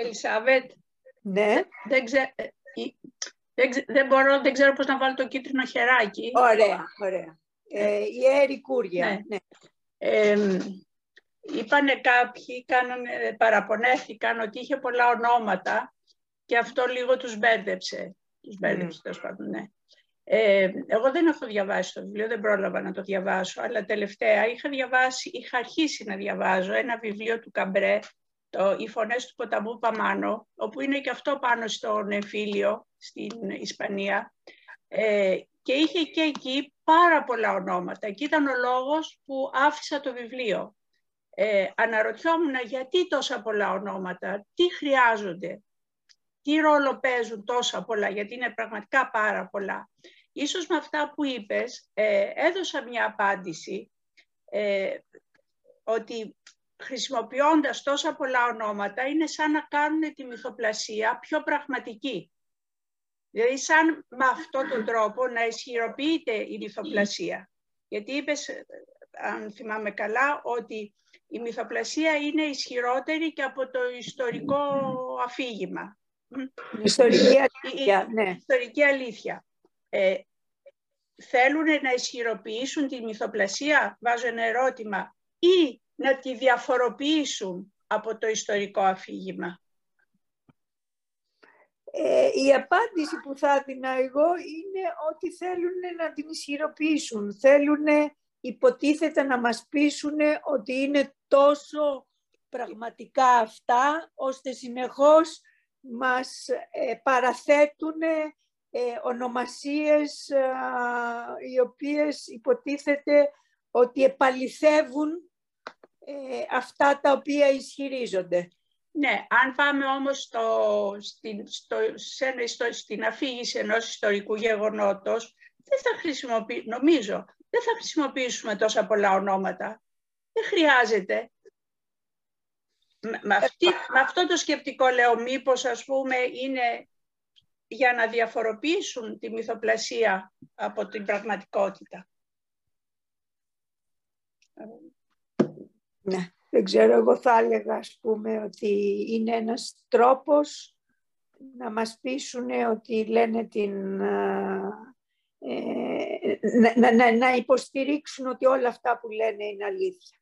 Ελισάβετ, Ναι, δεν, ξέ- ε, η- δεν, ξε- δεν μπορώ, δεν ξέρω πώς να βάλω το κίτρινο χεράκι. ωραία, ωραία. Ε, η Έρη Κούρια. Ναι. Ναι. Ε, είπανε κάποιοι, κάνανε, παραπονέθηκαν ότι είχε πολλά ονόματα και αυτό λίγο τους μπέρδεψε. Τους μπέρδεψε, τέλος πάντων, ναι. Ε, εγώ δεν έχω διαβάσει το βιβλίο, δεν πρόλαβα να το διαβάσω, αλλά τελευταία είχα διαβάσει, είχα αρχίσει να διαβάζω ένα βιβλίο του Καμπρέ, το «Οι φωνές του ποταμού Παμάνο», όπου είναι και αυτό πάνω στον εμφύλιο στην Ισπανία. Ε, και είχε και εκεί πάρα πολλά ονόματα. Και ήταν ο λόγος που άφησα το βιβλίο. Ε, αναρωτιόμουν γιατί τόσα πολλά ονόματα, τι χρειάζονται, τι ρόλο παίζουν τόσα πολλά, γιατί είναι πραγματικά πάρα πολλά. Ίσως με αυτά που είπες ε, έδωσα μια απάντηση ε, ότι χρησιμοποιώντας τόσα πολλά ονόματα είναι σαν να κάνουν τη μυθοπλασία πιο πραγματική. Δηλαδή σαν με αυτόν τον τρόπο να ισχυροποιείται η μυθοπλασία. Γιατί είπες, ε, αν θυμάμαι καλά, ότι η μυθοπλασία είναι ισχυρότερη και από το ιστορικό αφήγημα. Η Ιστορική Η- αλήθεια, η- ναι. ιστορική αλήθεια. Ε, θέλουν να ισχυροποιήσουν τη μυθοπλασία, βάζω ένα ερώτημα, ή να τη διαφοροποιήσουν από το ιστορικό αφήγημα. Ε, η απάντηση που θα έδινα εγώ είναι ότι θέλουν να την ισχυροποιήσουν. Θέλουν υποτίθεται να μας πείσουν ότι είναι τόσο πραγματικά αυτά, ώστε συνεχώς μας ε, παραθέτουν ε, ονομασίες α, οι οποίες υποτίθεται ότι επαληθεύουν ε, αυτά τα οποία ισχυρίζονται. Ναι, αν πάμε όμως στο, στην, στο, σε ένα ιστο- στην αφήγηση ενός ιστορικού γεγονότος, δεν θα χρησιμοποιη, νομίζω, δεν θα χρησιμοποιήσουμε τόσα πολλά ονόματα. Δεν χρειάζεται. Με, με αυτή, με αυτό το σκεπτικό λέω μήπως ας πούμε είναι για να διαφοροποιήσουν τη μυθοπλασία από την πραγματικότητα. Ναι. Δεν ξέρω, εγώ θα έλεγα ας πούμε ότι είναι ένας τρόπος να μας πείσουν ότι λένε την... α, ε, να, να, να- να υποστηρίξουν ότι όλα αυτά που λένε είναι αλήθεια.